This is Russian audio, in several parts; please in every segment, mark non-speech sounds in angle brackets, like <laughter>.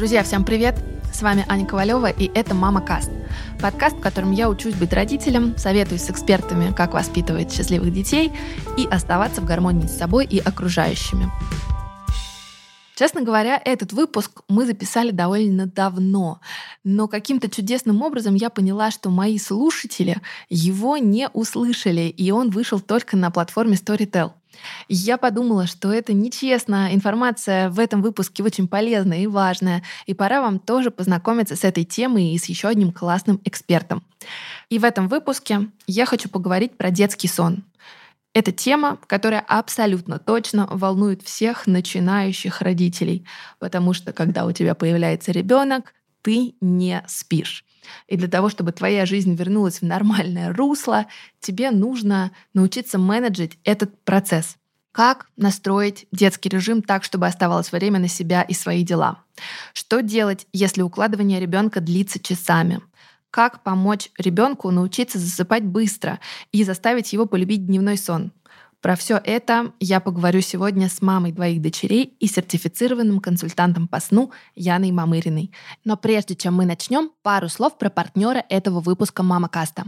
Друзья, всем привет! С вами Аня Ковалева, и это «Мама Каст». Подкаст, в котором я учусь быть родителем, советуюсь с экспертами, как воспитывать счастливых детей и оставаться в гармонии с собой и окружающими. Честно говоря, этот выпуск мы записали довольно давно, но каким-то чудесным образом я поняла, что мои слушатели его не услышали, и он вышел только на платформе Storytel. Я подумала, что это нечестно, информация в этом выпуске очень полезная и важная, и пора вам тоже познакомиться с этой темой и с еще одним классным экспертом. И в этом выпуске я хочу поговорить про детский сон. Это тема, которая абсолютно точно волнует всех начинающих родителей, потому что когда у тебя появляется ребенок, ты не спишь. И для того, чтобы твоя жизнь вернулась в нормальное русло, тебе нужно научиться менеджить этот процесс. Как настроить детский режим так, чтобы оставалось время на себя и свои дела? Что делать, если укладывание ребенка длится часами? Как помочь ребенку научиться засыпать быстро и заставить его полюбить дневной сон? Про все это я поговорю сегодня с мамой двоих дочерей и сертифицированным консультантом по сну Яной Мамыриной. Но прежде чем мы начнем, пару слов про партнера этого выпуска Мама Каста.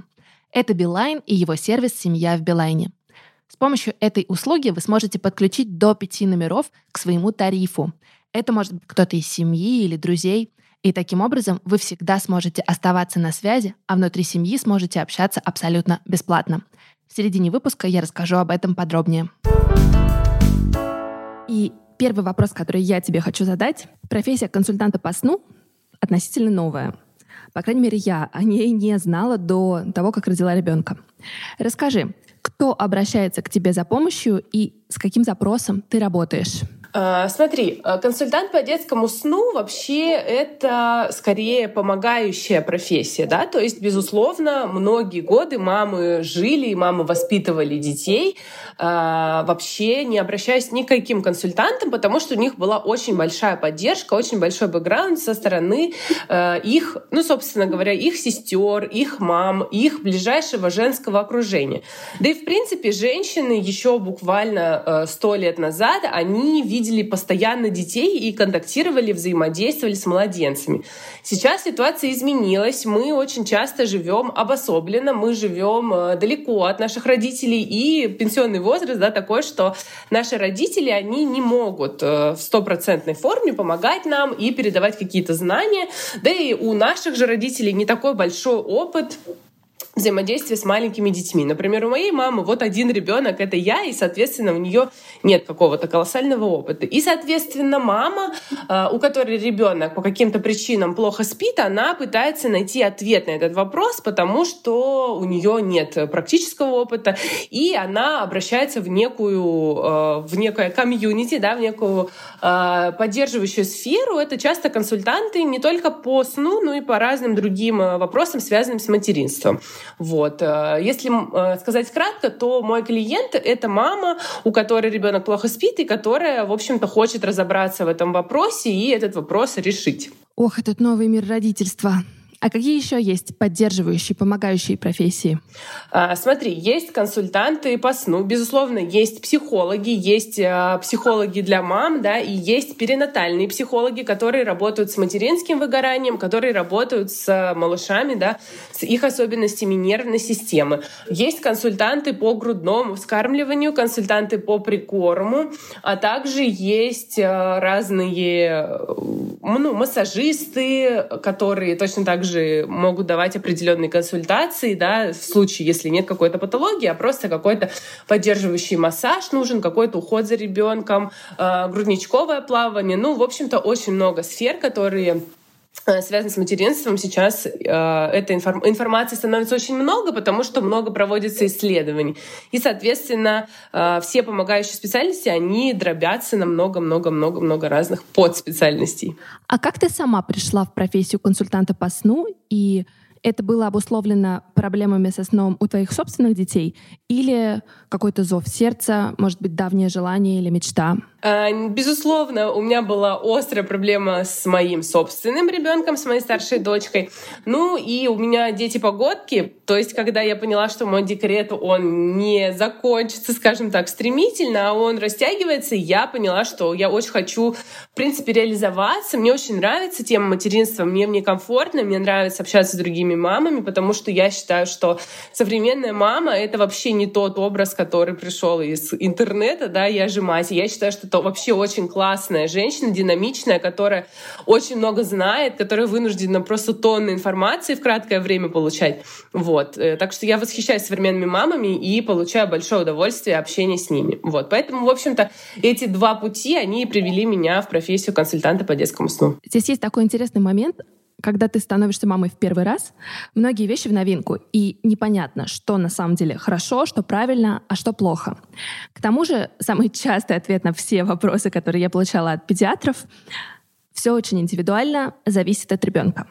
Это Билайн и его сервис «Семья в Билайне». С помощью этой услуги вы сможете подключить до пяти номеров к своему тарифу. Это может быть кто-то из семьи или друзей. И таким образом вы всегда сможете оставаться на связи, а внутри семьи сможете общаться абсолютно бесплатно. В середине выпуска я расскажу об этом подробнее. И первый вопрос, который я тебе хочу задать. Профессия консультанта по сну относительно новая. По крайней мере, я о ней не знала до того, как родила ребенка. Расскажи, кто обращается к тебе за помощью и с каким запросом ты работаешь? А, смотри, э, консультант по детскому сну вообще это скорее помогающая профессия, да, то есть, безусловно, многие годы мамы жили и мамы воспитывали детей, а, вообще не обращаясь ни к каким консультантам, потому что у них была очень большая поддержка, очень большой бэкграунд со стороны э, их, ну, собственно говоря, их сестер, их мам, их ближайшего женского окружения. Да и, в принципе, женщины еще буквально э, сто лет назад, они видели видели постоянно детей и контактировали, взаимодействовали с младенцами. Сейчас ситуация изменилась. Мы очень часто живем обособленно, мы живем э, далеко от наших родителей, и пенсионный возраст да, такой, что наши родители, они не могут э, в стопроцентной форме помогать нам и передавать какие-то знания. Да и у наших же родителей не такой большой опыт взаимодействие с маленькими детьми. Например, у моей мамы вот один ребенок, это я, и, соответственно, у нее нет какого-то колоссального опыта. И, соответственно, мама, а, у которой ребенок по каким-то причинам плохо спит, она пытается найти ответ на этот вопрос, потому что у нее нет практического опыта, и она обращается в некую, а, в некое комьюнити, да, в некую а, поддерживающую сферу. Это часто консультанты не только по сну, но и по разным другим вопросам, связанным с материнством. Вот. Э, если э, сказать кратко, то мой клиент — это мама, у которой ребенок плохо спит и которая, в общем-то, хочет разобраться в этом вопросе и этот вопрос решить. Ох, этот новый мир родительства. А какие еще есть поддерживающие, помогающие профессии? А, смотри, есть консультанты по сну, безусловно, есть психологи, есть а, психологи для мам, да, и есть перинатальные психологи, которые работают с материнским выгоранием, которые работают с малышами, да, с их особенностями нервной системы. Есть консультанты по грудному вскармливанию, консультанты по прикорму, а также есть а, разные ну, массажисты, которые точно так же также могут давать определенные консультации, да, в случае, если нет какой-то патологии, а просто какой-то поддерживающий массаж нужен, какой-то уход за ребенком, э, грудничковое плавание. Ну, в общем-то, очень много сфер, которые связанный с материнством, сейчас э, этой информ- информации становится очень много, потому что много проводится исследований. И, соответственно, э, все помогающие специальности, они дробятся на много-много-много-много разных подспециальностей. А как ты сама пришла в профессию консультанта по сну и это было обусловлено проблемами со сном у твоих собственных детей или какой-то зов сердца, может быть, давнее желание или мечта? А, безусловно, у меня была острая проблема с моим собственным ребенком, с моей старшей дочкой. Ну и у меня дети погодки, то есть когда я поняла, что мой декрет, он не закончится, скажем так, стремительно, а он растягивается, я поняла, что я очень хочу, в принципе, реализоваться. Мне очень нравится тема материнства, мне в ней комфортно, мне нравится общаться с другими мамами, потому что я считаю, что современная мама — это вообще не тот образ, который пришел из интернета, да, я же мать. Я считаю, что это вообще очень классная женщина, динамичная, которая очень много знает, которая вынуждена просто тонны информации в краткое время получать. Вот. Э, так что я восхищаюсь современными мамами и получаю большое удовольствие общения с ними. Вот. Поэтому, в общем-то, эти два пути, они привели меня в профессию консультанта по детскому сну. Здесь есть такой интересный момент когда ты становишься мамой в первый раз, многие вещи в новинку, и непонятно, что на самом деле хорошо, что правильно, а что плохо. К тому же, самый частый ответ на все вопросы, которые я получала от педиатров, все очень индивидуально, зависит от ребенка.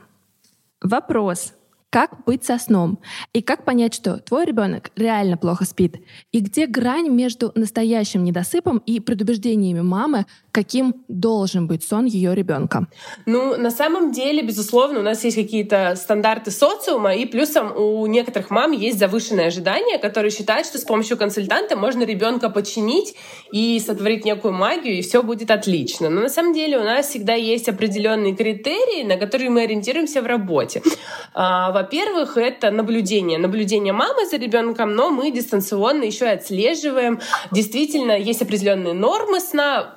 Вопрос, как быть со сном? И как понять, что твой ребенок реально плохо спит? И где грань между настоящим недосыпом и предубеждениями мамы, каким должен быть сон ее ребенка? Ну, на самом деле, безусловно, у нас есть какие-то стандарты социума, и плюсом у некоторых мам есть завышенные ожидания, которые считают, что с помощью консультанта можно ребенка починить и сотворить некую магию, и все будет отлично. Но на самом деле у нас всегда есть определенные критерии, на которые мы ориентируемся в работе. Во-первых, это наблюдение. Наблюдение мамы за ребенком, но мы дистанционно еще и отслеживаем. Действительно, есть определенные нормы сна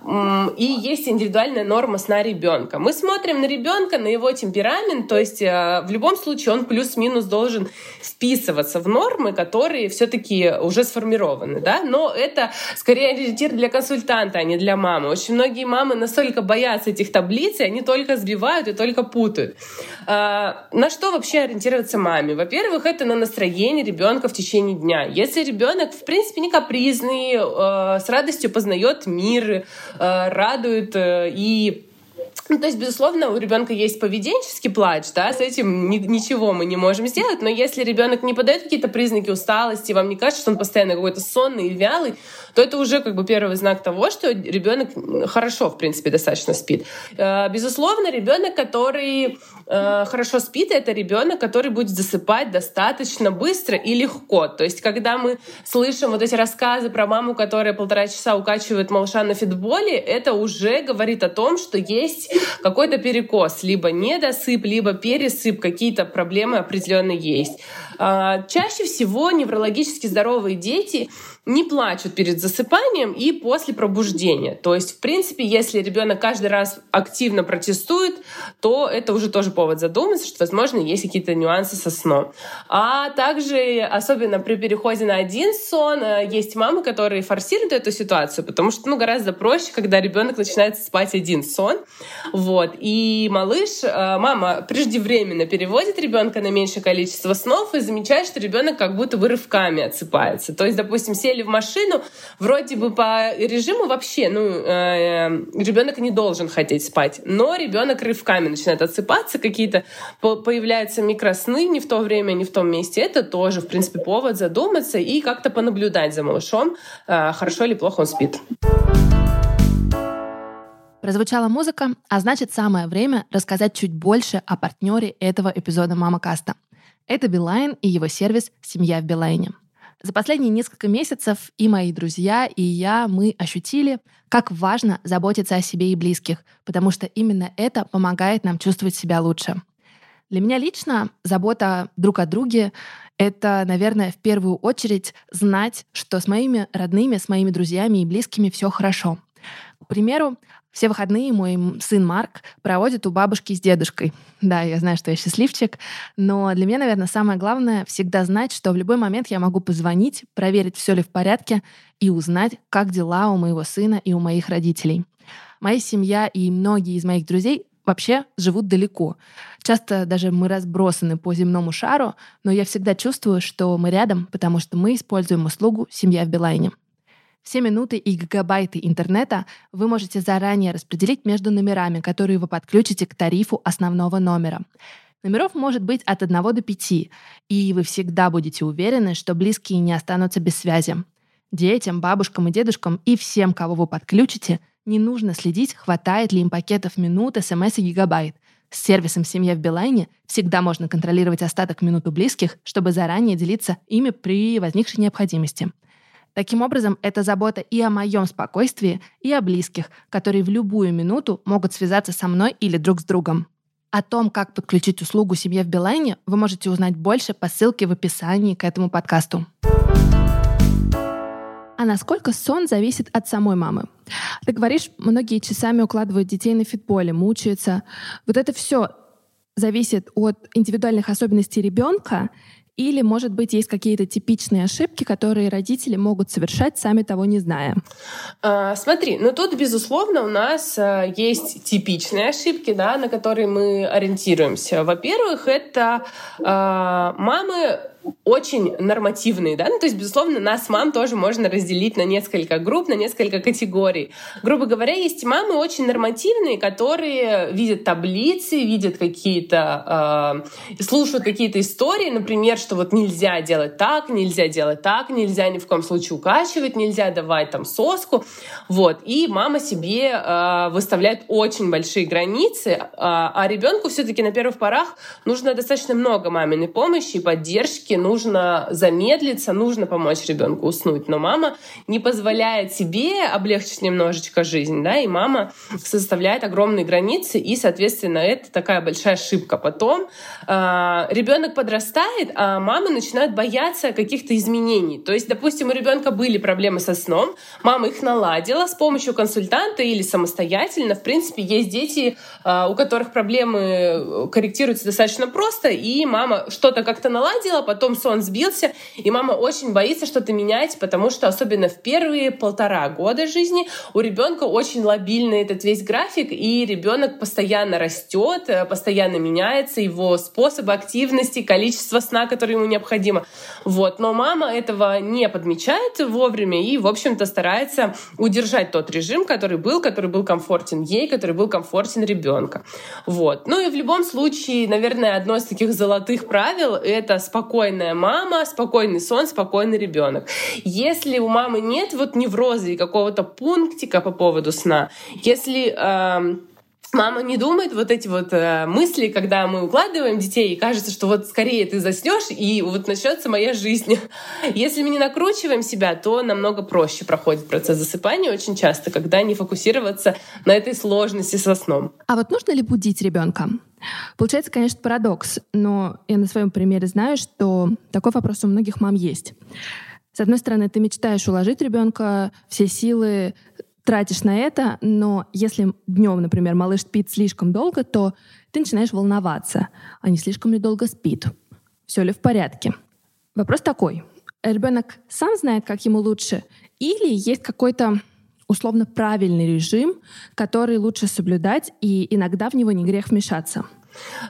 и есть индивидуальная норма сна ребенка. Мы смотрим на ребенка, на его темперамент, то есть э, в любом случае он плюс-минус должен вписываться в нормы, которые все-таки уже сформированы, да, но это скорее ориентир для консультанта, а не для мамы. Очень многие мамы настолько боятся этих таблиц, и они только сбивают и только путают. А, на что вообще ориентироваться ориентироваться маме? Во-первых, это на настроение ребенка в течение дня. Если ребенок, в принципе, не капризный, э, с радостью познает мир, э, радует э, и ну, то есть, безусловно, у ребенка есть поведенческий плач, да, с этим ни, ничего мы не можем сделать, но если ребенок не подает какие-то признаки усталости, вам не кажется, что он постоянно какой-то сонный и вялый, то это уже как бы первый знак того, что ребенок хорошо, в принципе, достаточно спит. Э, безусловно, ребенок, который э, хорошо спит, это ребенок, который будет засыпать достаточно быстро и легко. То есть, когда мы слышим вот эти рассказы про маму, которая полтора часа укачивает малыша на фитболе, это уже говорит о том, что есть какой-то перекос, либо недосып, либо пересып, какие-то проблемы определенные есть. А, чаще всего неврологически здоровые дети не плачут перед засыпанием и после пробуждения. То есть, в принципе, если ребенок каждый раз активно протестует, то это уже тоже повод задуматься, что, возможно, есть какие-то нюансы со сном. А также, особенно при переходе на один сон, э, есть мамы, которые форсируют эту ситуацию, потому что ну, гораздо проще, когда ребенок начинает спать один сон. Вот. И малыш, э, мама преждевременно переводит ребенка на меньшее количество снов и замечает, что ребенок как будто бы рывками отсыпается. То есть, допустим, сели в машину, вроде бы по режиму вообще, ну, э, ребенок не должен хотеть спать, но ребенок рывками начинает отсыпаться, какие-то появляются микросны не в то время, не в том месте. Это тоже, в принципе, повод задуматься и как-то понаблюдать за малышом, э, хорошо или плохо он спит. Прозвучала музыка, а значит самое время рассказать чуть больше о партнере этого эпизода Мама Каста. Это Билайн и его сервис «Семья в Билайне». За последние несколько месяцев и мои друзья, и я, мы ощутили, как важно заботиться о себе и близких, потому что именно это помогает нам чувствовать себя лучше. Для меня лично забота друг о друге — это, наверное, в первую очередь знать, что с моими родными, с моими друзьями и близкими все хорошо. К примеру, все выходные мой сын Марк проводит у бабушки с дедушкой. Да, я знаю, что я счастливчик, но для меня, наверное, самое главное всегда знать, что в любой момент я могу позвонить, проверить, все ли в порядке и узнать, как дела у моего сына и у моих родителей. Моя семья и многие из моих друзей вообще живут далеко. Часто даже мы разбросаны по земному шару, но я всегда чувствую, что мы рядом, потому что мы используем услугу «Семья в Билайне». Все минуты и гигабайты интернета вы можете заранее распределить между номерами, которые вы подключите к тарифу основного номера. Номеров может быть от 1 до 5, и вы всегда будете уверены, что близкие не останутся без связи. Детям, бабушкам и дедушкам и всем, кого вы подключите, не нужно следить, хватает ли им пакетов минут, смс и гигабайт. С сервисом «Семья в Билайне» всегда можно контролировать остаток минут у близких, чтобы заранее делиться ими при возникшей необходимости. Таким образом, это забота и о моем спокойствии, и о близких, которые в любую минуту могут связаться со мной или друг с другом. О том, как подключить услугу «Семья в Билайне», вы можете узнать больше по ссылке в описании к этому подкасту. А насколько сон зависит от самой мамы? Ты говоришь, многие часами укладывают детей на фитболе, мучаются. Вот это все зависит от индивидуальных особенностей ребенка или, может быть, есть какие-то типичные ошибки, которые родители могут совершать, сами того не зная? А, смотри, ну тут, безусловно, у нас а, есть типичные ошибки, да, на которые мы ориентируемся. Во-первых, это а, мамы очень нормативные, да, ну, то есть, безусловно, нас, мам, тоже можно разделить на несколько групп, на несколько категорий. Грубо говоря, есть мамы очень нормативные, которые видят таблицы, видят какие-то, э, слушают какие-то истории, например, что вот нельзя делать так, нельзя делать так, нельзя ни в коем случае укачивать, нельзя давать там соску, вот, и мама себе э, выставляет очень большие границы, э, а ребенку все-таки на первых порах нужно достаточно много маминой помощи и поддержки, все нужно замедлиться, нужно помочь ребенку уснуть. Но мама не позволяет себе облегчить немножечко жизнь, да, и мама составляет огромные границы, и, соответственно, это такая большая ошибка. Потом э, ребенок подрастает, а мамы начинают бояться каких-то изменений. То есть, допустим, у ребенка были проблемы со сном, мама их наладила с помощью консультанта или самостоятельно. В принципе, есть дети, э, у которых проблемы корректируются достаточно просто, и мама что-то как-то наладила, потом потом сон сбился, и мама очень боится что-то менять, потому что особенно в первые полтора года жизни у ребенка очень лобильный этот весь график, и ребенок постоянно растет, э, постоянно меняется его способы активности, количество сна, которое ему необходимо. Вот. Но мама этого не подмечает вовремя и, в общем-то, старается удержать тот режим, который был, который был комфортен ей, который был комфортен ребенка. Вот. Ну и в любом случае, наверное, одно из таких золотых правил — это спокойно спокойная мама, спокойный сон, спокойный ребенок. Если у мамы нет вот невроза и какого-то пунктика по поводу сна, если э, мама не думает вот эти вот э, мысли, когда мы укладываем детей, и кажется, что вот скорее ты заснешь, и вот начнется моя жизнь. <laughs> Если мы не накручиваем себя, то намного проще проходит процесс засыпания очень часто, когда не фокусироваться на этой сложности со сном. А вот нужно ли будить ребенка? Получается, конечно, парадокс, но я на своем примере знаю, что такой вопрос у многих мам есть. С одной стороны, ты мечтаешь уложить ребенка, все силы тратишь на это, но если днем, например, малыш спит слишком долго, то ты начинаешь волноваться, а не слишком ли долго спит, все ли в порядке. Вопрос такой. Ребенок сам знает, как ему лучше, или есть какой-то условно правильный режим, который лучше соблюдать, и иногда в него не грех вмешаться.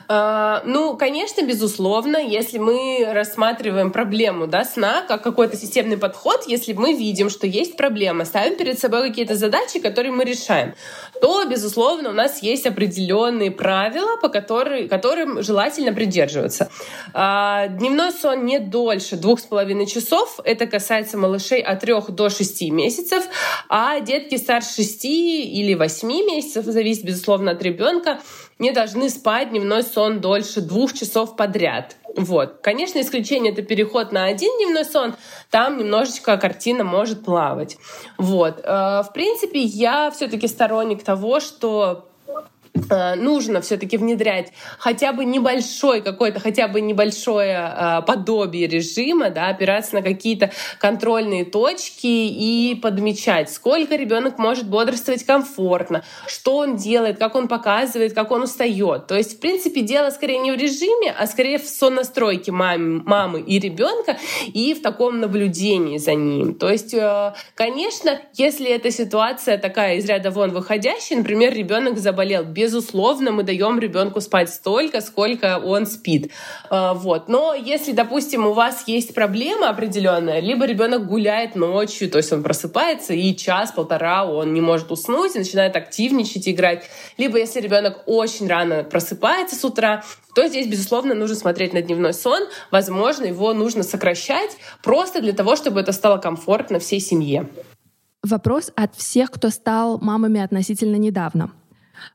А, ну, конечно, безусловно, если мы рассматриваем проблему да, сна как какой-то системный подход, если мы видим, что есть проблема, ставим перед собой какие-то задачи, которые мы решаем, то, безусловно, у нас есть определенные правила, по которым, которым желательно придерживаться. А, дневной сон не дольше двух с половиной часов. Это касается малышей от трех до шести месяцев, а детки старше шести или восьми месяцев, зависит, безусловно, от ребенка, не должны спать дневной сон дольше двух часов подряд. Вот. Конечно, исключение — это переход на один дневной сон. Там немножечко картина может плавать. Вот. Э, в принципе, я все таки сторонник того, что нужно все-таки внедрять хотя бы небольшой какой-то, хотя бы небольшое э, подобие режима, да, опираться на какие-то контрольные точки и подмечать, сколько ребенок может бодрствовать комфортно, что он делает, как он показывает, как он устает. То есть, в принципе, дело скорее не в режиме, а скорее в сонастройке мамы, мамы и ребенка и в таком наблюдении за ним. То есть, э, конечно, если эта ситуация такая из ряда вон выходящая, например, ребенок заболел без безусловно, мы даем ребенку спать столько, сколько он спит. А, вот. Но если, допустим, у вас есть проблема определенная, либо ребенок гуляет ночью, то есть он просыпается и час-полтора он не может уснуть и начинает активничать, играть, либо если ребенок очень рано просыпается с утра, то здесь, безусловно, нужно смотреть на дневной сон. Возможно, его нужно сокращать просто для того, чтобы это стало комфортно всей семье. Вопрос от всех, кто стал мамами относительно недавно.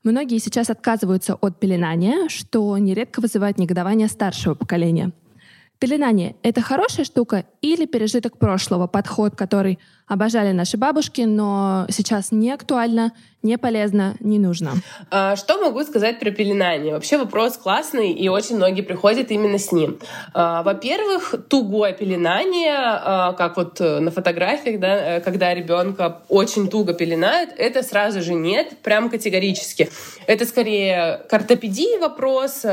Многие сейчас отказываются от пеленания, что нередко вызывает негодование старшего поколения. Пеленание — это хорошая штука или пережиток прошлого, подход, который обожали наши бабушки, но сейчас не актуально, не полезно, не нужно. А, что могу сказать про пеленание? Вообще вопрос классный, и очень многие приходят именно с ним. А, во-первых, тугое пеленание, а, как вот на фотографиях, да, э, когда ребенка очень туго пеленают, это сразу же нет, прям категорически. Это скорее к ортопедии вопрос,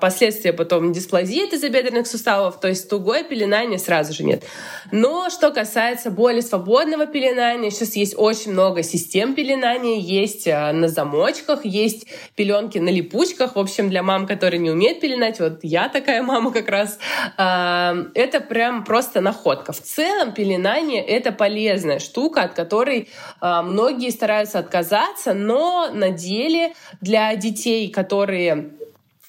последствия потом дисплазии тазобедренных суставов, то есть тугое пеленание сразу же нет. Но что касается более свободного пеленания, сейчас есть очень много систем пеленания, есть э, на замочках, есть пеленки на липучках. В общем, для мам, которые не умеют пеленать, вот я такая мама как раз, э, это прям просто находка. В целом пеленание — это полезная штука, от которой э, многие стараются отказаться, но на деле для детей, которые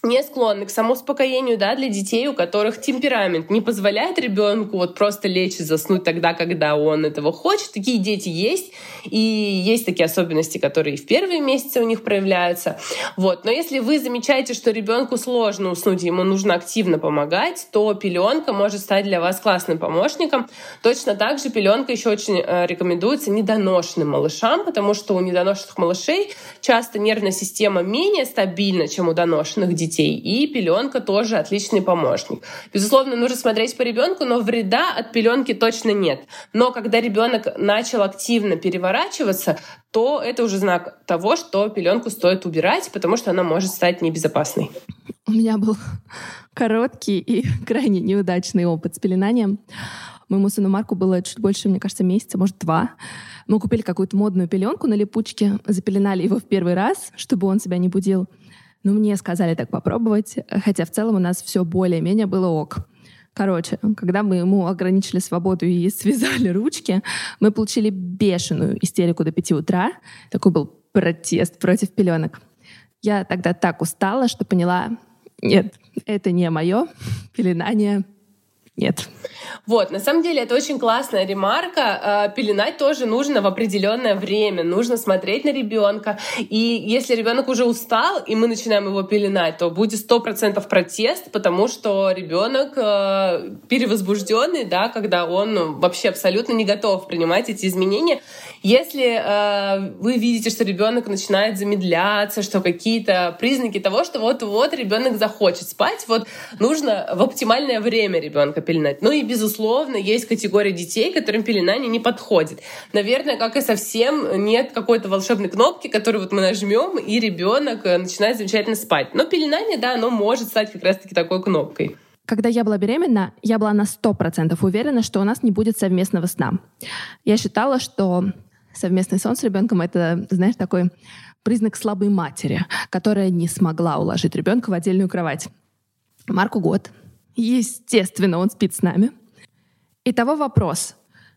не склонны к самоуспокоению, да, для детей, у которых темперамент не позволяет ребенку вот просто лечь и заснуть тогда, когда он этого хочет. Такие дети есть, и есть такие особенности, которые в первые месяцы у них проявляются. Вот. Но если вы замечаете, что ребенку сложно уснуть, ему нужно активно помогать, то пеленка может стать для вас классным помощником. Точно так же пеленка еще очень э, рекомендуется недоношенным малышам, потому что у недоношенных малышей часто нервная система менее стабильна, чем у доношенных детей детей. И пеленка тоже отличный помощник. Безусловно, нужно смотреть по ребенку, но вреда от пеленки точно нет. Но когда ребенок начал активно переворачиваться, то это уже знак того, что пеленку стоит убирать, потому что она может стать небезопасной. У меня был короткий и <laughs> крайне неудачный опыт с пеленанием. Моему сыну Марку было чуть больше, мне кажется, месяца, может, два. Мы купили какую-то модную пеленку на липучке, запеленали его в первый раз, чтобы он себя не будил. Ну, мне сказали так попробовать, хотя в целом у нас все более-менее было ок. Короче, когда мы ему ограничили свободу и связали <laughs> ручки, мы получили бешеную истерику до пяти утра. Такой был протест против пеленок. Я тогда так устала, что поняла, нет, это не мое пеленание нет. Вот, на самом деле это очень классная ремарка. А, пеленать тоже нужно в определенное время. Нужно смотреть на ребенка. И если ребенок уже устал, и мы начинаем его пеленать, то будет сто процентов протест, потому что ребенок а, перевозбужденный, да, когда он вообще абсолютно не готов принимать эти изменения. Если э, вы видите, что ребенок начинает замедляться, что какие-то признаки того, что вот-вот ребенок захочет спать, вот нужно в оптимальное время ребенка пеленать. Ну и, безусловно, есть категория детей, которым пеленание не подходит. Наверное, как и совсем, нет какой-то волшебной кнопки, которую вот мы нажмем, и ребенок э, начинает замечательно спать. Но пеленание, да, оно может стать как раз-таки такой кнопкой. Когда я была беременна, я была на 100% уверена, что у нас не будет совместного сна. Я считала, что совместный сон с ребенком это, знаешь, такой признак слабой матери, которая не смогла уложить ребенка в отдельную кровать. Марку год. Естественно, он спит с нами. Итого вопрос.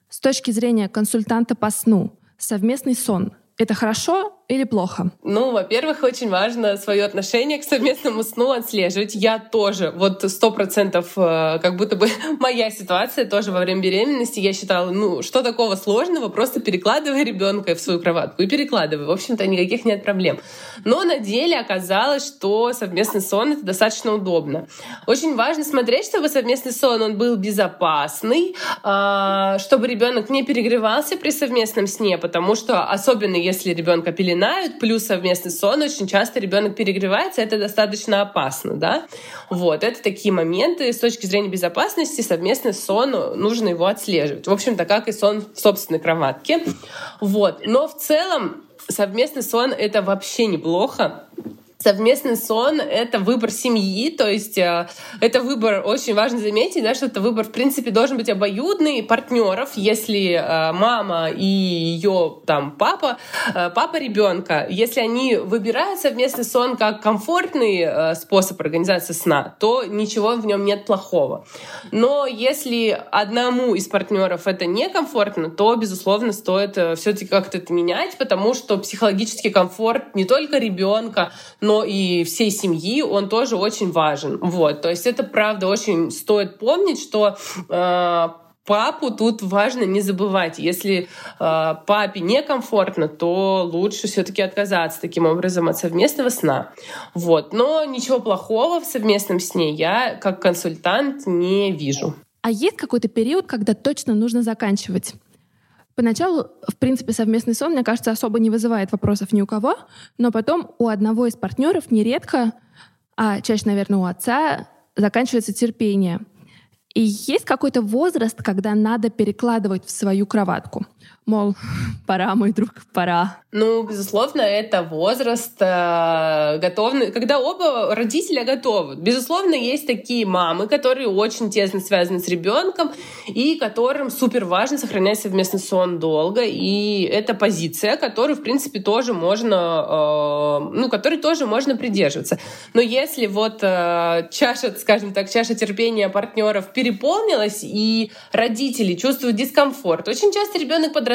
С точки зрения консультанта по сну, совместный сон это хорошо или плохо? Ну, во-первых, очень важно свое отношение к совместному сну отслеживать. Я тоже, вот сто процентов, э, как будто бы <laughs> моя ситуация тоже во время беременности, я считала, ну, что такого сложного, просто перекладывай ребенка в свою кроватку и перекладывай. В общем-то, никаких нет проблем. Но на деле оказалось, что совместный сон — это достаточно удобно. Очень важно смотреть, чтобы совместный сон он был безопасный, а, чтобы ребенок не перегревался при совместном сне, потому что особенно если ребенка пеленают, плюс совместный сон, очень часто ребенок перегревается, это достаточно опасно, да. Вот, это такие моменты с точки зрения безопасности, совместный сон, нужно его отслеживать. В общем-то, как и сон в собственной кроватке. Вот. Но в целом совместный сон — это вообще неплохо. Совместный сон — это выбор семьи, то есть э, это выбор, очень важно заметить, да, что это выбор, в принципе, должен быть обоюдный партнеров, если э, мама и ее там папа, э, папа ребенка, если они выбирают совместный сон как комфортный способ организации сна, то ничего в нем нет плохого. Но если одному из партнеров это некомфортно, то, безусловно, стоит все-таки как-то это менять, потому что психологический комфорт не только ребенка, но но и всей семьи, он тоже очень важен. Вот, то есть это правда очень стоит помнить, что э, папу тут важно не забывать. Если э, папе некомфортно, то лучше все-таки отказаться таким образом от совместного сна. Вот. Но ничего плохого в совместном сне я как консультант не вижу. А есть какой-то период, когда точно нужно заканчивать? Поначалу, в принципе, совместный сон, мне кажется, особо не вызывает вопросов ни у кого, но потом у одного из партнеров нередко, а чаще, наверное, у отца, заканчивается терпение. И есть какой-то возраст, когда надо перекладывать в свою кроватку. Мол, пора, мой друг, пора. Ну, безусловно, это возраст э, готовный, когда оба родителя готовы. Безусловно, есть такие мамы, которые очень тесно связаны с ребенком и которым супер важно сохранять совместный сон долго. И это позиция, которую, в принципе, тоже можно, э, ну, которой тоже можно придерживаться. Но если вот э, чаша, скажем так, чаша терпения партнеров переполнилась и родители чувствуют дискомфорт, очень часто ребенок подрастает,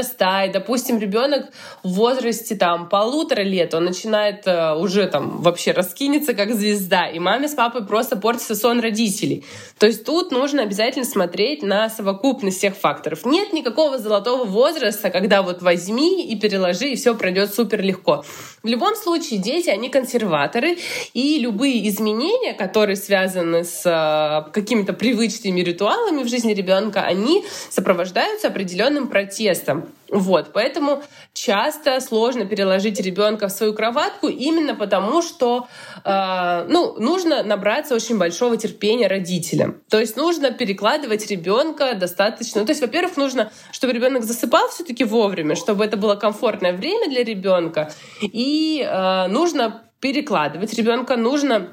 допустим, ребенок в возрасте там полутора лет он начинает э, уже там вообще раскинется как звезда, и маме с папой просто портится сон родителей. То есть тут нужно обязательно смотреть на совокупность всех факторов. Нет никакого золотого возраста, когда вот возьми и переложи, и все пройдет супер легко. В любом случае дети, они консерваторы, и любые изменения, которые связаны с э, какими-то привычными ритуалами в жизни ребенка, они сопровождаются определенным протестом. Вот, поэтому часто сложно переложить ребенка в свою кроватку именно потому, что э, ну, нужно набраться очень большого терпения родителям. То есть нужно перекладывать ребенка достаточно. Ну, то есть, во-первых, нужно, чтобы ребенок засыпал все-таки вовремя, чтобы это было комфортное время для ребенка. И э, нужно перекладывать ребенка, нужно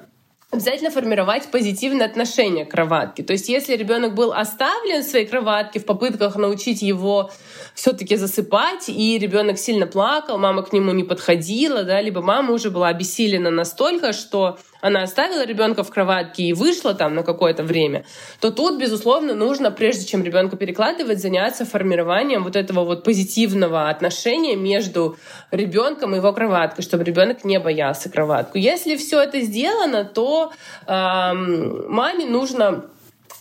обязательно формировать позитивное отношение к кроватке. То есть если ребенок был оставлен в своей кроватке в попытках научить его все-таки засыпать, и ребенок сильно плакал, мама к нему не подходила, да, либо мама уже была обессилена настолько, что она оставила ребенка в кроватке и вышла там на какое-то время, то тут, безусловно, нужно, прежде чем ребенка перекладывать, заняться формированием вот этого вот позитивного отношения между ребенком и его кроваткой, чтобы ребенок не боялся кроватку. Если все это сделано, то э, маме нужно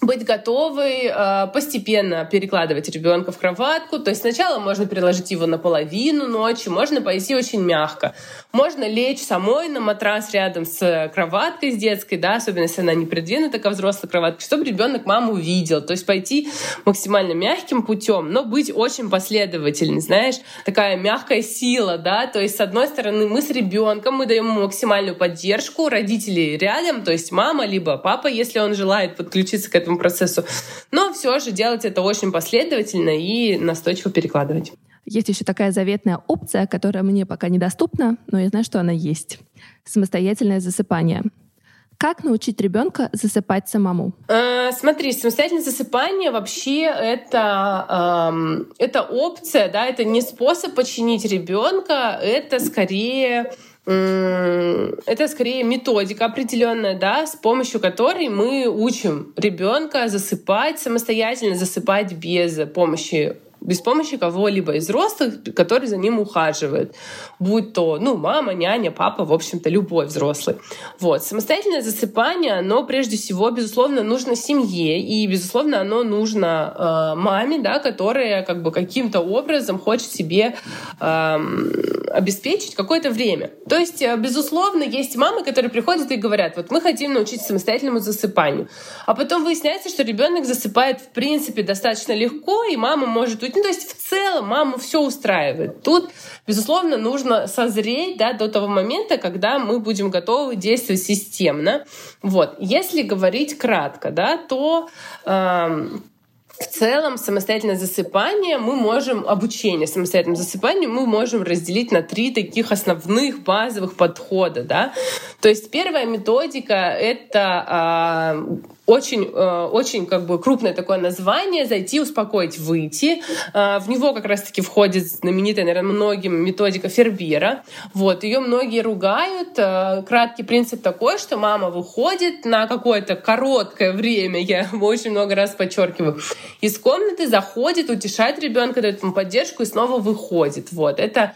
быть готовой э, постепенно перекладывать ребенка в кроватку. То есть сначала можно переложить его на половину ночи, можно пойти очень мягко. Можно лечь самой на матрас рядом с кроваткой с детской, да, особенно если она не придвинута ко взрослой кроватке, чтобы ребенок маму увидел. То есть пойти максимально мягким путем, но быть очень последовательным, знаешь, такая мягкая сила, да, то есть с одной стороны мы с ребенком, мы даем максимальную поддержку, родители рядом, то есть мама либо папа, если он желает подключиться к этому процессу. Но все же делать это очень последовательно и настойчиво перекладывать. Есть еще такая заветная опция, которая мне пока недоступна, но я знаю, что она есть. Самостоятельное засыпание. Как научить ребенка засыпать самому? Э, смотри, самостоятельное засыпание вообще это, э, это опция, да, это не способ починить ребенка, это скорее это скорее методика определенная, да, с помощью которой мы учим ребенка засыпать самостоятельно, засыпать без помощи без помощи кого-либо из взрослых, который за ним ухаживает. Будь то, ну, мама, няня, папа, в общем-то, любой взрослый. Вот. Самостоятельное засыпание, оно прежде всего, безусловно, нужно семье, и, безусловно, оно нужно э, маме, да, которая как бы каким-то образом хочет себе э, обеспечить какое-то время. То есть, э, безусловно, есть мамы, которые приходят и говорят, вот мы хотим научиться самостоятельному засыпанию. А потом выясняется, что ребенок засыпает, в принципе, достаточно легко, и мама может уйти ну, то есть в целом маму все устраивает. Тут, безусловно, нужно созреть да, до того момента, когда мы будем готовы действовать системно. Вот. Если говорить кратко, да, то э, в целом самостоятельное засыпание мы можем, обучение самостоятельному засыпанию мы можем разделить на три таких основных базовых подхода. Да? То есть первая методика — это э, очень, э, очень как бы крупное такое название «Зайти, успокоить, выйти». Э, в него как раз-таки входит знаменитая, наверное, многим методика Фербера. Вот, ее многие ругают. Э, краткий принцип такой, что мама выходит на какое-то короткое время, я <laughs> очень много раз подчеркиваю, из комнаты, заходит, утешает ребенка, дает ему поддержку и снова выходит. Вот, это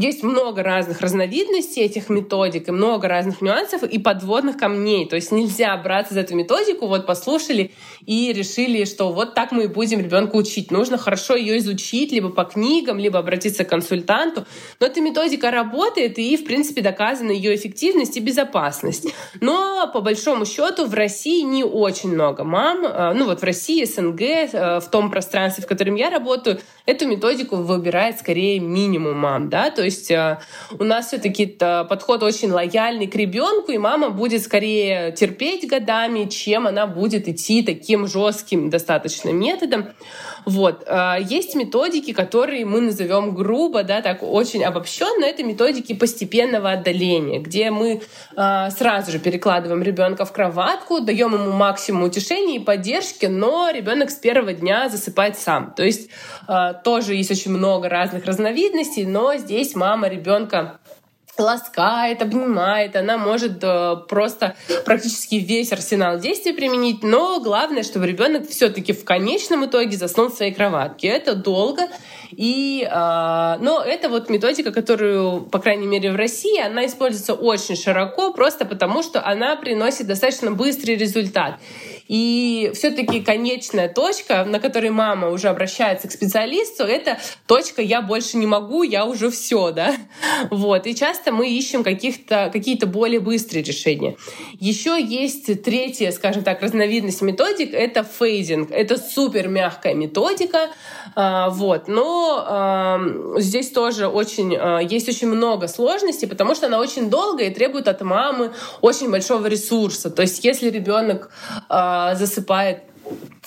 есть много разных разновидностей этих методик и много разных нюансов и подводных камней. То есть нельзя браться за эту методику, вот послушали и решили, что вот так мы и будем ребенка учить. Нужно хорошо ее изучить либо по книгам, либо обратиться к консультанту. Но эта методика работает, и, в принципе, доказана ее эффективность и безопасность. Но, по большому счету, в России не очень много мам. Э, ну вот в России, СНГ, э, в том пространстве, в котором я работаю, эту методику выбирает скорее минимум мам, да, то есть э, у нас все-таки подход очень лояльный к ребенку, и мама будет скорее терпеть годами, чем она будет идти таким жестким достаточно методом. Вот. Э, есть методики, которые мы назовем грубо, да, так очень обобщенно, это методики постепенного отдаления, где мы э, сразу же перекладываем ребенка в кроватку, даем ему максимум утешения и поддержки, но ребенок с первого дня засыпает сам. То есть э, тоже есть очень много разных разновидностей, но здесь мама ребенка ласкает, обнимает, она может э, просто практически весь арсенал действий применить, но главное, чтобы ребенок все-таки в конечном итоге заснул в своей кроватке. Это долго, и, э, но это вот методика, которую, по крайней мере, в России, она используется очень широко, просто потому что она приносит достаточно быстрый результат. И все-таки конечная точка, на которой мама уже обращается к специалисту, это точка «я больше не могу, я уже все», да. Вот. И часто мы ищем каких-то, какие-то более быстрые решения. Еще есть третья, скажем так, разновидность методик — это фейзинг. Это супер мягкая методика, вот. Но здесь тоже очень, э, есть очень много сложностей, потому что она очень долгая и требует от мамы очень большого ресурса. То есть если ребенок э, засыпает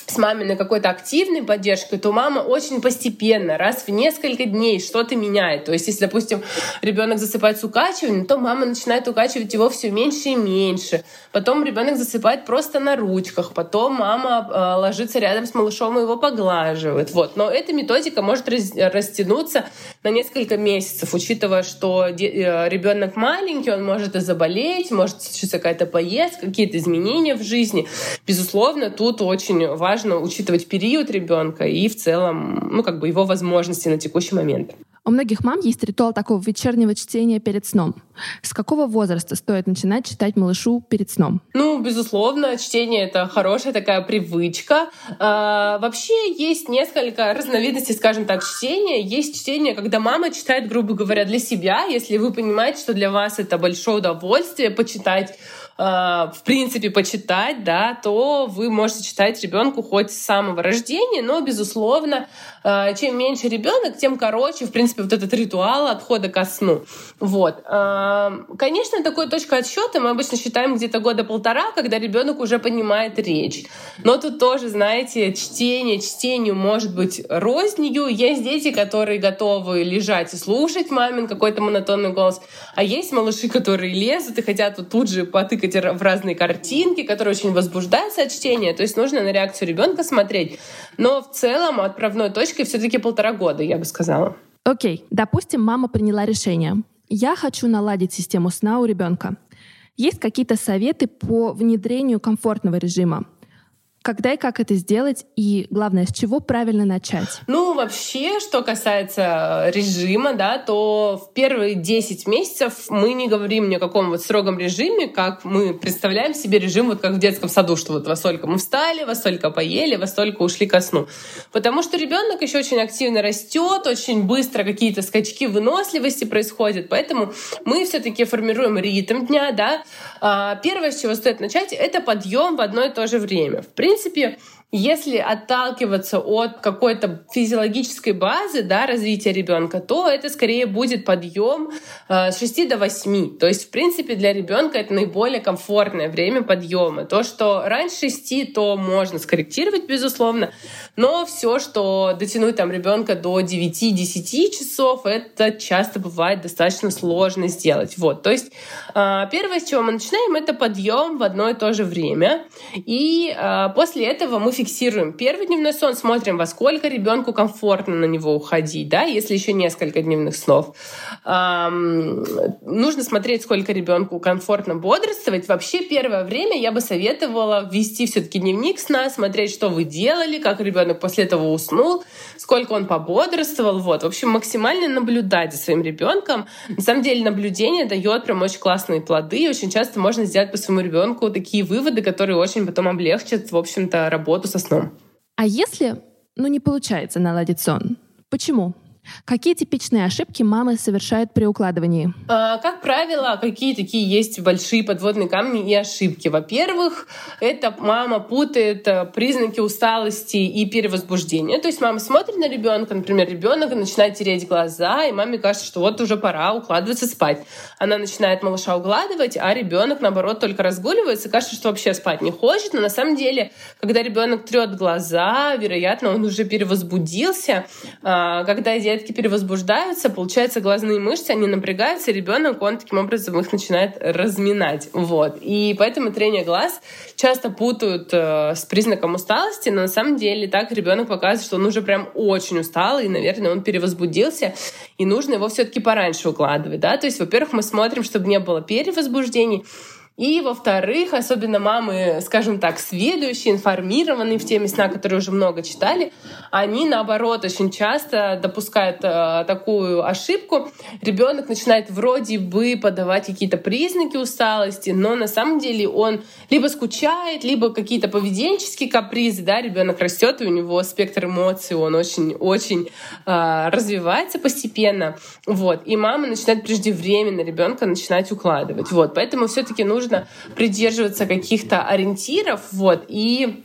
с маминой какой-то активной поддержкой, то мама очень постепенно, раз в несколько дней что-то меняет. То есть, если, допустим, ребенок засыпает с укачиванием, то мама начинает укачивать его все меньше и меньше. Потом ребенок засыпает просто на ручках, потом мама э, ложится рядом с малышом и его поглаживает. Вот. Но эта методика может растянуться на несколько месяцев, учитывая, что э, ребенок маленький, он может и заболеть, может случиться какая-то поездка, какие-то изменения в жизни. Безусловно, тут очень важно важно учитывать период ребенка и в целом, ну, как бы его возможности на текущий момент. У многих мам есть ритуал такого вечернего чтения перед сном. С какого возраста стоит начинать читать малышу перед сном? Ну, безусловно, чтение — это хорошая такая привычка. А, вообще есть несколько разновидностей, скажем так, чтения. Есть чтение, когда мама читает, грубо говоря, для себя. Если вы понимаете, что для вас это большое удовольствие почитать в принципе, почитать, да, то вы можете читать ребенку хоть с самого рождения, но, безусловно, э, чем меньше ребенок, тем короче, в принципе, вот этот ритуал отхода ко сну. Вот. Э, конечно, такой точка отсчета мы обычно считаем где-то года полтора, когда ребенок уже понимает речь. Но тут тоже, знаете, чтение чтению может быть рознью. Есть дети, которые готовы лежать и слушать мамин какой-то монотонный голос, а есть малыши, которые лезут и хотят вот тут же потыкать тыкать в разные картинки, которые очень возбуждаются от чтения. То есть нужно на реакцию ребенка смотреть. Но в целом отправной точкой все-таки полтора года, я бы сказала. Окей, okay. допустим, мама приняла решение. Я хочу наладить систему сна у ребенка. Есть какие-то советы по внедрению комфортного режима? Когда и как это сделать? И главное, с чего правильно начать? Ну, вообще, что касается режима, да, то в первые 10 месяцев мы не говорим ни о каком вот строгом режиме, как мы представляем себе режим, вот как в детском саду, что вот во столько мы встали, во столько поели, во столько ушли ко сну. Потому что ребенок еще очень активно растет, очень быстро какие-то скачки выносливости происходят, поэтому мы все-таки формируем ритм дня, да. А, первое, с чего стоит начать, это подъем в одно и то же время. В принципе, принципе, если отталкиваться от какой-то физиологической базы да, развития ребенка, то это скорее будет подъем э, с 6 до 8. То есть, в принципе, для ребенка это наиболее комфортное время подъема. То, что раньше 6, то можно скорректировать, безусловно, но все, что дотянуть там ребенка до 9-10 часов, это часто бывает достаточно сложно сделать. Вот. То есть э, первое, с чего мы начинаем, это подъем в одно и то же время. И э, после этого мы первый дневной сон, смотрим, во сколько ребенку комфортно на него уходить, да, если еще несколько дневных снов. Эм, нужно смотреть, сколько ребенку комфортно бодрствовать. Вообще первое время я бы советовала ввести все-таки дневник сна, смотреть, что вы делали, как ребенок после этого уснул, сколько он пободрствовал. Вот. В общем, максимально наблюдать за своим ребенком. На самом деле наблюдение дает прям очень классные плоды. И очень часто можно сделать по своему ребенку такие выводы, которые очень потом облегчат, в общем-то, работу со сном. А если, ну, не получается наладить сон? Почему? Какие типичные ошибки мамы совершают при укладывании? А, как правило, какие такие есть большие подводные камни и ошибки? Во-первых, это мама путает э, признаки усталости и перевозбуждения. То есть мама смотрит на ребенка, например, ребенок начинает тереть глаза, и маме кажется, что вот уже пора укладываться спать. Она начинает малыша укладывать, а ребенок, наоборот, только разгуливается, кажется, что вообще спать не хочет. Но на самом деле, когда ребенок трет глаза, вероятно, он уже перевозбудился. А, когда детки перевозбуждаются, получается, глазные мышцы, они напрягаются, и ребенок, он таким образом их начинает разминать. Вот. И поэтому трение глаз часто путают э, с признаком усталости, но на самом деле так ребенок показывает, что он уже прям очень устал, и, наверное, он перевозбудился, и нужно его все-таки пораньше укладывать. Да? То есть, во-первых, мы смотрим, чтобы не было перевозбуждений, и, во-вторых, особенно мамы, скажем так, сведущие, информированные в теме сна, которые уже много читали, они, наоборот, очень часто допускают э, такую ошибку. Ребенок начинает вроде бы подавать какие-то признаки усталости, но на самом деле он либо скучает, либо какие-то поведенческие капризы, да, ребенок растет, и у него спектр эмоций, он очень-очень э, развивается постепенно. Вот. И мама начинает преждевременно ребенка начинать укладывать. Вот. Поэтому все-таки нужно нужно придерживаться каких-то ориентиров, вот, и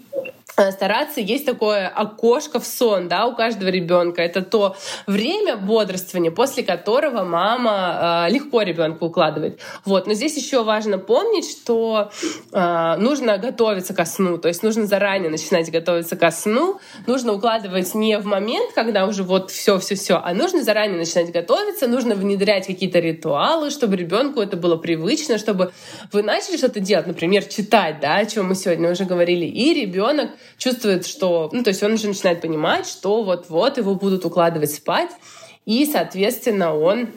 стараться есть такое окошко в сон да, у каждого ребенка. Это то время бодрствования, после которого мама э, легко ребенка укладывает. Вот. Но здесь еще важно помнить, что э, нужно готовиться ко сну. То есть нужно заранее начинать готовиться ко сну. Нужно укладывать не в момент, когда уже вот все, все, все, а нужно заранее начинать готовиться. Нужно внедрять какие-то ритуалы, чтобы ребенку это было привычно, чтобы вы начали что-то делать, например, читать, да, о чем мы сегодня уже говорили, и ребенок чувствует, что... Ну, то есть он уже начинает понимать, что вот-вот его будут укладывать спать, и, соответственно, он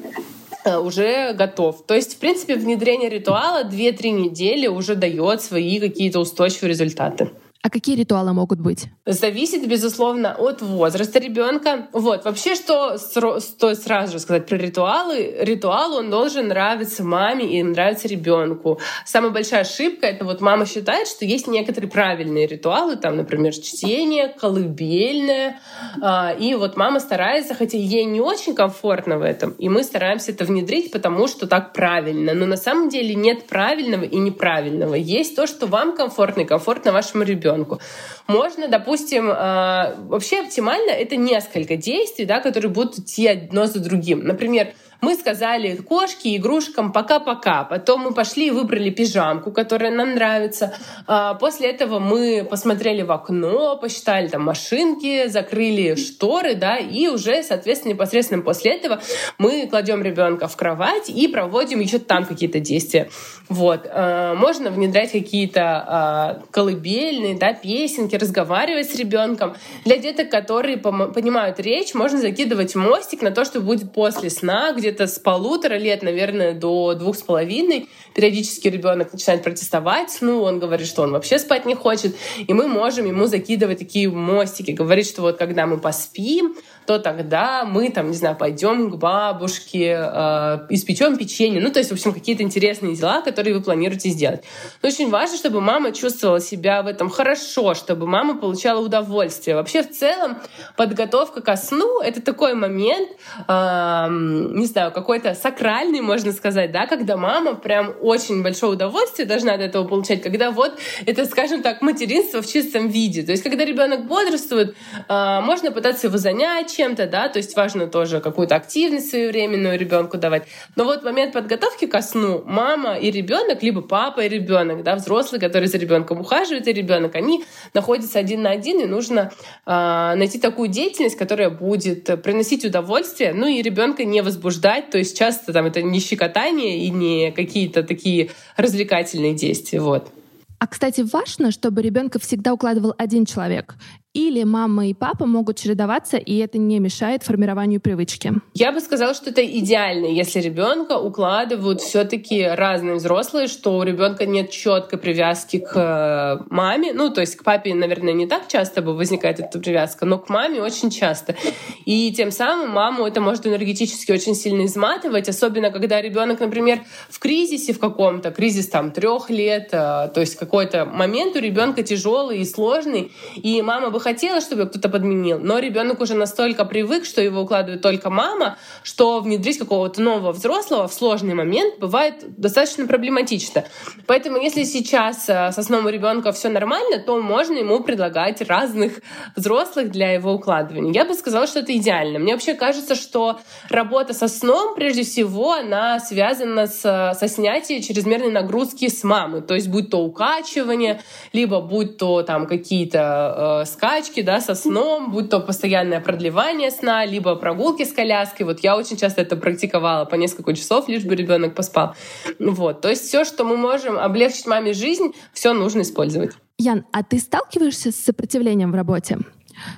э, уже готов. То есть, в принципе, внедрение ритуала 2-3 недели уже дает свои какие-то устойчивые результаты. А какие ритуалы могут быть? Зависит, безусловно, от возраста ребенка. Вот, вообще, что стоит сразу же сказать про ритуалы? Ритуал, он должен нравиться маме и нравиться ребенку. Самая большая ошибка — это вот мама считает, что есть некоторые правильные ритуалы, там, например, чтение, колыбельное. А, и вот мама старается, хотя ей не очень комфортно в этом, и мы стараемся это внедрить, потому что так правильно. Но на самом деле нет правильного и неправильного. Есть то, что вам комфортно и комфортно вашему ребенку ребенку. Можно, допустим, э, вообще оптимально это несколько действий, да, которые будут идти одно за другим. Например, мы сказали кошке, игрушкам пока-пока. Потом мы пошли и выбрали пижамку, которая нам нравится. А, после этого мы посмотрели в окно, посчитали там машинки, закрыли шторы, да, и уже, соответственно, непосредственно после этого мы кладем ребенка в кровать и проводим еще там какие-то действия. Вот. А, можно внедрять какие-то а, колыбельные, да, песенки, разговаривать с ребенком. Для деток, которые понимают речь, можно закидывать мостик на то, что будет после сна, где где-то с полутора лет, наверное, до двух с половиной периодически ребенок начинает протестовать, ну, он говорит, что он вообще спать не хочет, и мы можем ему закидывать такие мостики, говорить, что вот когда мы поспим, то тогда мы там, не знаю, пойдем к бабушке, э, испечем печенье. Ну, то есть, в общем, какие-то интересные дела, которые вы планируете сделать. Но очень важно, чтобы мама чувствовала себя в этом хорошо, чтобы мама получала удовольствие. Вообще, в целом, подготовка ко сну — это такой момент, э, не знаю, знаю, какой-то сакральный, можно сказать, да, когда мама прям очень большое удовольствие должна от этого получать, когда вот это, скажем так, материнство в чистом виде. То есть, когда ребенок бодрствует, а, можно пытаться его занять чем-то, да, то есть важно тоже какую-то активность своевременную ребенку давать. Но вот момент подготовки ко сну мама и ребенок, либо папа и ребенок, да, взрослый, который за ребенком ухаживает, и ребенок, они находятся один на один, и нужно э, найти такую деятельность, которая будет приносить удовольствие, ну и ребенка не возбуждать, то есть часто там это не щекотание и не какие-то такие развлекательные действия, вот. А, кстати, важно, чтобы ребенка всегда укладывал один человек. Или мама и папа могут чередоваться, и это не мешает формированию привычки? Я бы сказала, что это идеально, если ребенка укладывают все-таки разные взрослые, что у ребенка нет четкой привязки к э, маме. Ну, то есть к папе, наверное, не так часто бы возникает эта привязка, но к маме очень часто. И тем самым маму это может энергетически очень сильно изматывать, особенно когда ребенок, например, в кризисе в каком-то, кризис там трех лет, э, то есть какой-то момент у ребенка тяжелый и сложный, и мама бы хотела, чтобы кто-то подменил, но ребенок уже настолько привык, что его укладывает только мама, что внедрить какого-то нового взрослого в сложный момент бывает достаточно проблематично. Поэтому если сейчас э, со сном у ребенка все нормально, то можно ему предлагать разных взрослых для его укладывания. Я бы сказала, что это идеально. Мне вообще кажется, что работа со сном, прежде всего, она связана с, со снятием чрезмерной нагрузки с мамы. То есть будь то укачивание, либо будь то там какие-то э, скачки, да, со сном, будь то постоянное продлевание сна, либо прогулки с коляской. Вот я очень часто это практиковала по несколько часов, лишь бы ребенок поспал. Вот. То есть все, что мы можем облегчить маме жизнь, все нужно использовать. Ян, а ты сталкиваешься с сопротивлением в работе?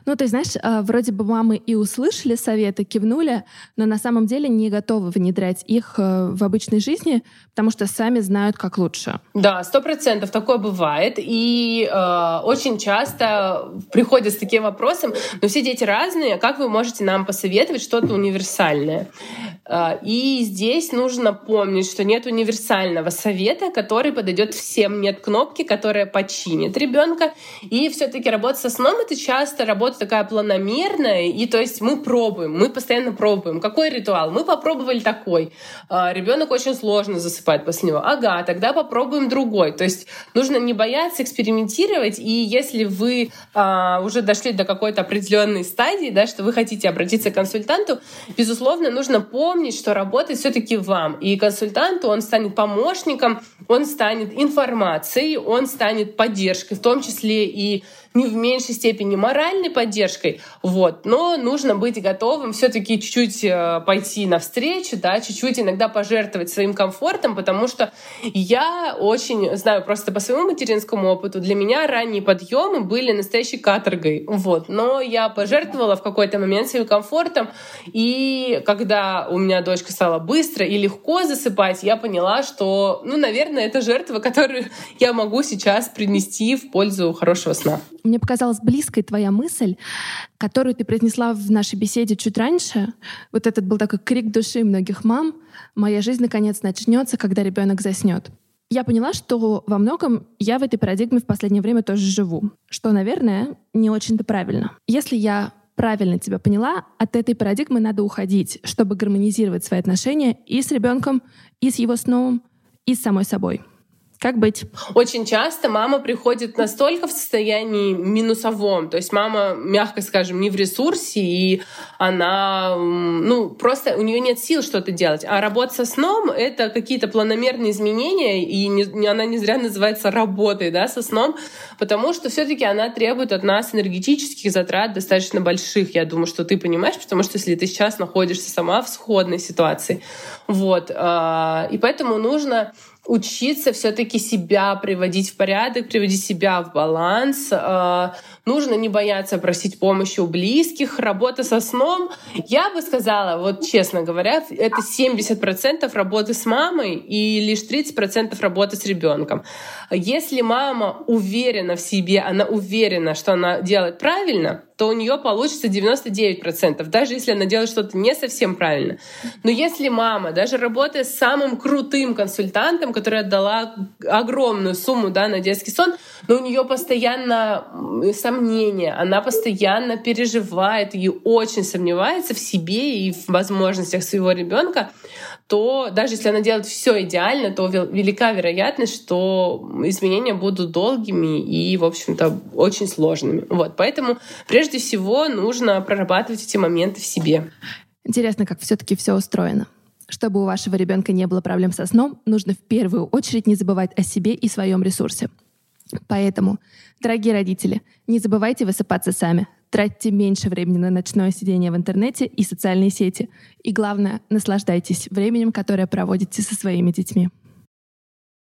Ну, есть, знаешь, а, вроде бы мамы и услышали советы, кивнули, но на самом деле не готовы внедрять их э, в обычной жизни, потому что сами знают, как лучше. Да, сто процентов такое бывает. И э, очень часто приходят с таким вопросом, но все дети разные, как вы можете нам посоветовать что-то универсальное? Э, и здесь нужно помнить, что нет универсального совета, который подойдет всем. Нет кнопки, которая починит ребенка. И все-таки работа со сном это часто работа такая планомерная, и то есть мы пробуем, мы постоянно пробуем. Какой ритуал? Мы попробовали такой. А, ребенок очень сложно засыпает после него. Ага, тогда попробуем другой. То есть нужно не бояться экспериментировать, и если вы а, уже дошли до какой-то определенной стадии, да, что вы хотите обратиться к консультанту, безусловно, нужно помнить, что работает все-таки вам. И консультанту он станет помощником, он станет информацией, он станет поддержкой, в том числе и не в меньшей степени моральной поддержкой, вот, но нужно быть готовым все-таки чуть-чуть э, пойти навстречу, да, чуть-чуть иногда пожертвовать своим комфортом, потому что я очень знаю просто по своему материнскому опыту, для меня ранние подъемы были настоящей каторгой, вот, но я пожертвовала в какой-то момент своим комфортом, и когда у меня дочка стала быстро и легко засыпать, я поняла, что, ну, наверное, это жертва, которую я могу сейчас принести в пользу хорошего сна. Мне показалась близкой твоя мысль, которую ты произнесла в нашей беседе чуть раньше. Вот этот был такой крик души многих мам. «Моя жизнь наконец начнется, когда ребенок заснет». Я поняла, что во многом я в этой парадигме в последнее время тоже живу, что, наверное, не очень-то правильно. Если я правильно тебя поняла, от этой парадигмы надо уходить, чтобы гармонизировать свои отношения и с ребенком, и с его сном, и с самой собой. Как быть? Очень часто мама приходит настолько в состоянии минусовом, то есть мама, мягко скажем, не в ресурсе, и она, ну, просто у нее нет сил что-то делать. А работа со сном — это какие-то планомерные изменения, и не, она не зря называется работой, да, со сном, потому что все таки она требует от нас энергетических затрат достаточно больших. Я думаю, что ты понимаешь, потому что если ты сейчас находишься сама в сходной ситуации, вот, а, и поэтому нужно учиться все-таки себя приводить в порядок, приводить себя в баланс. А, нужно не бояться просить помощи у близких. Работа со сном, я бы сказала, вот честно говоря, это 70% работы с мамой и лишь 30% работы с ребенком. Если мама уверена в себе, она уверена, что она делает правильно, то у нее получится 99%, даже если она делает что-то не совсем правильно. Но если мама, даже работая с самым крутым консультантом, которая отдала огромную сумму да, на детский сон, но у нее постоянно сомнения, она постоянно переживает и очень сомневается в себе и в возможностях своего ребенка, то даже если она делает все идеально, то велика вероятность, что изменения будут долгими и, в общем-то, очень сложными. Вот, поэтому прежде всего нужно прорабатывать эти моменты в себе. Интересно, как все-таки все устроено. Чтобы у вашего ребенка не было проблем со сном, нужно в первую очередь не забывать о себе и своем ресурсе. Поэтому, дорогие родители, не забывайте высыпаться сами. Тратьте меньше времени на ночное сидение в интернете и социальные сети. И главное, наслаждайтесь временем, которое проводите со своими детьми.